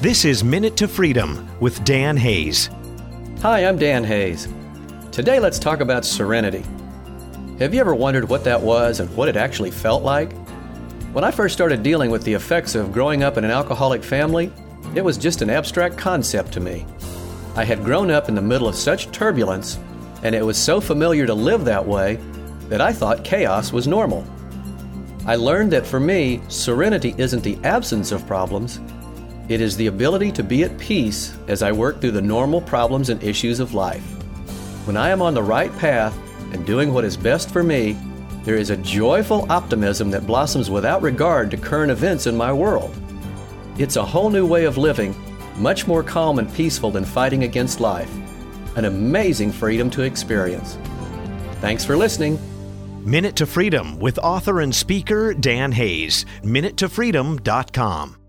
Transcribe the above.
This is Minute to Freedom with Dan Hayes. Hi, I'm Dan Hayes. Today let's talk about serenity. Have you ever wondered what that was and what it actually felt like? When I first started dealing with the effects of growing up in an alcoholic family, it was just an abstract concept to me. I had grown up in the middle of such turbulence, and it was so familiar to live that way that I thought chaos was normal. I learned that for me, serenity isn't the absence of problems, it is the ability to be at peace as I work through the normal problems and issues of life. When I am on the right path and doing what is best for me, there is a joyful optimism that blossoms without regard to current events in my world. It's a whole new way of living, much more calm and peaceful than fighting against life. An amazing freedom to experience. Thanks for listening. Minute to Freedom with author and speaker Dan Hayes. MinuteToFreedom.com.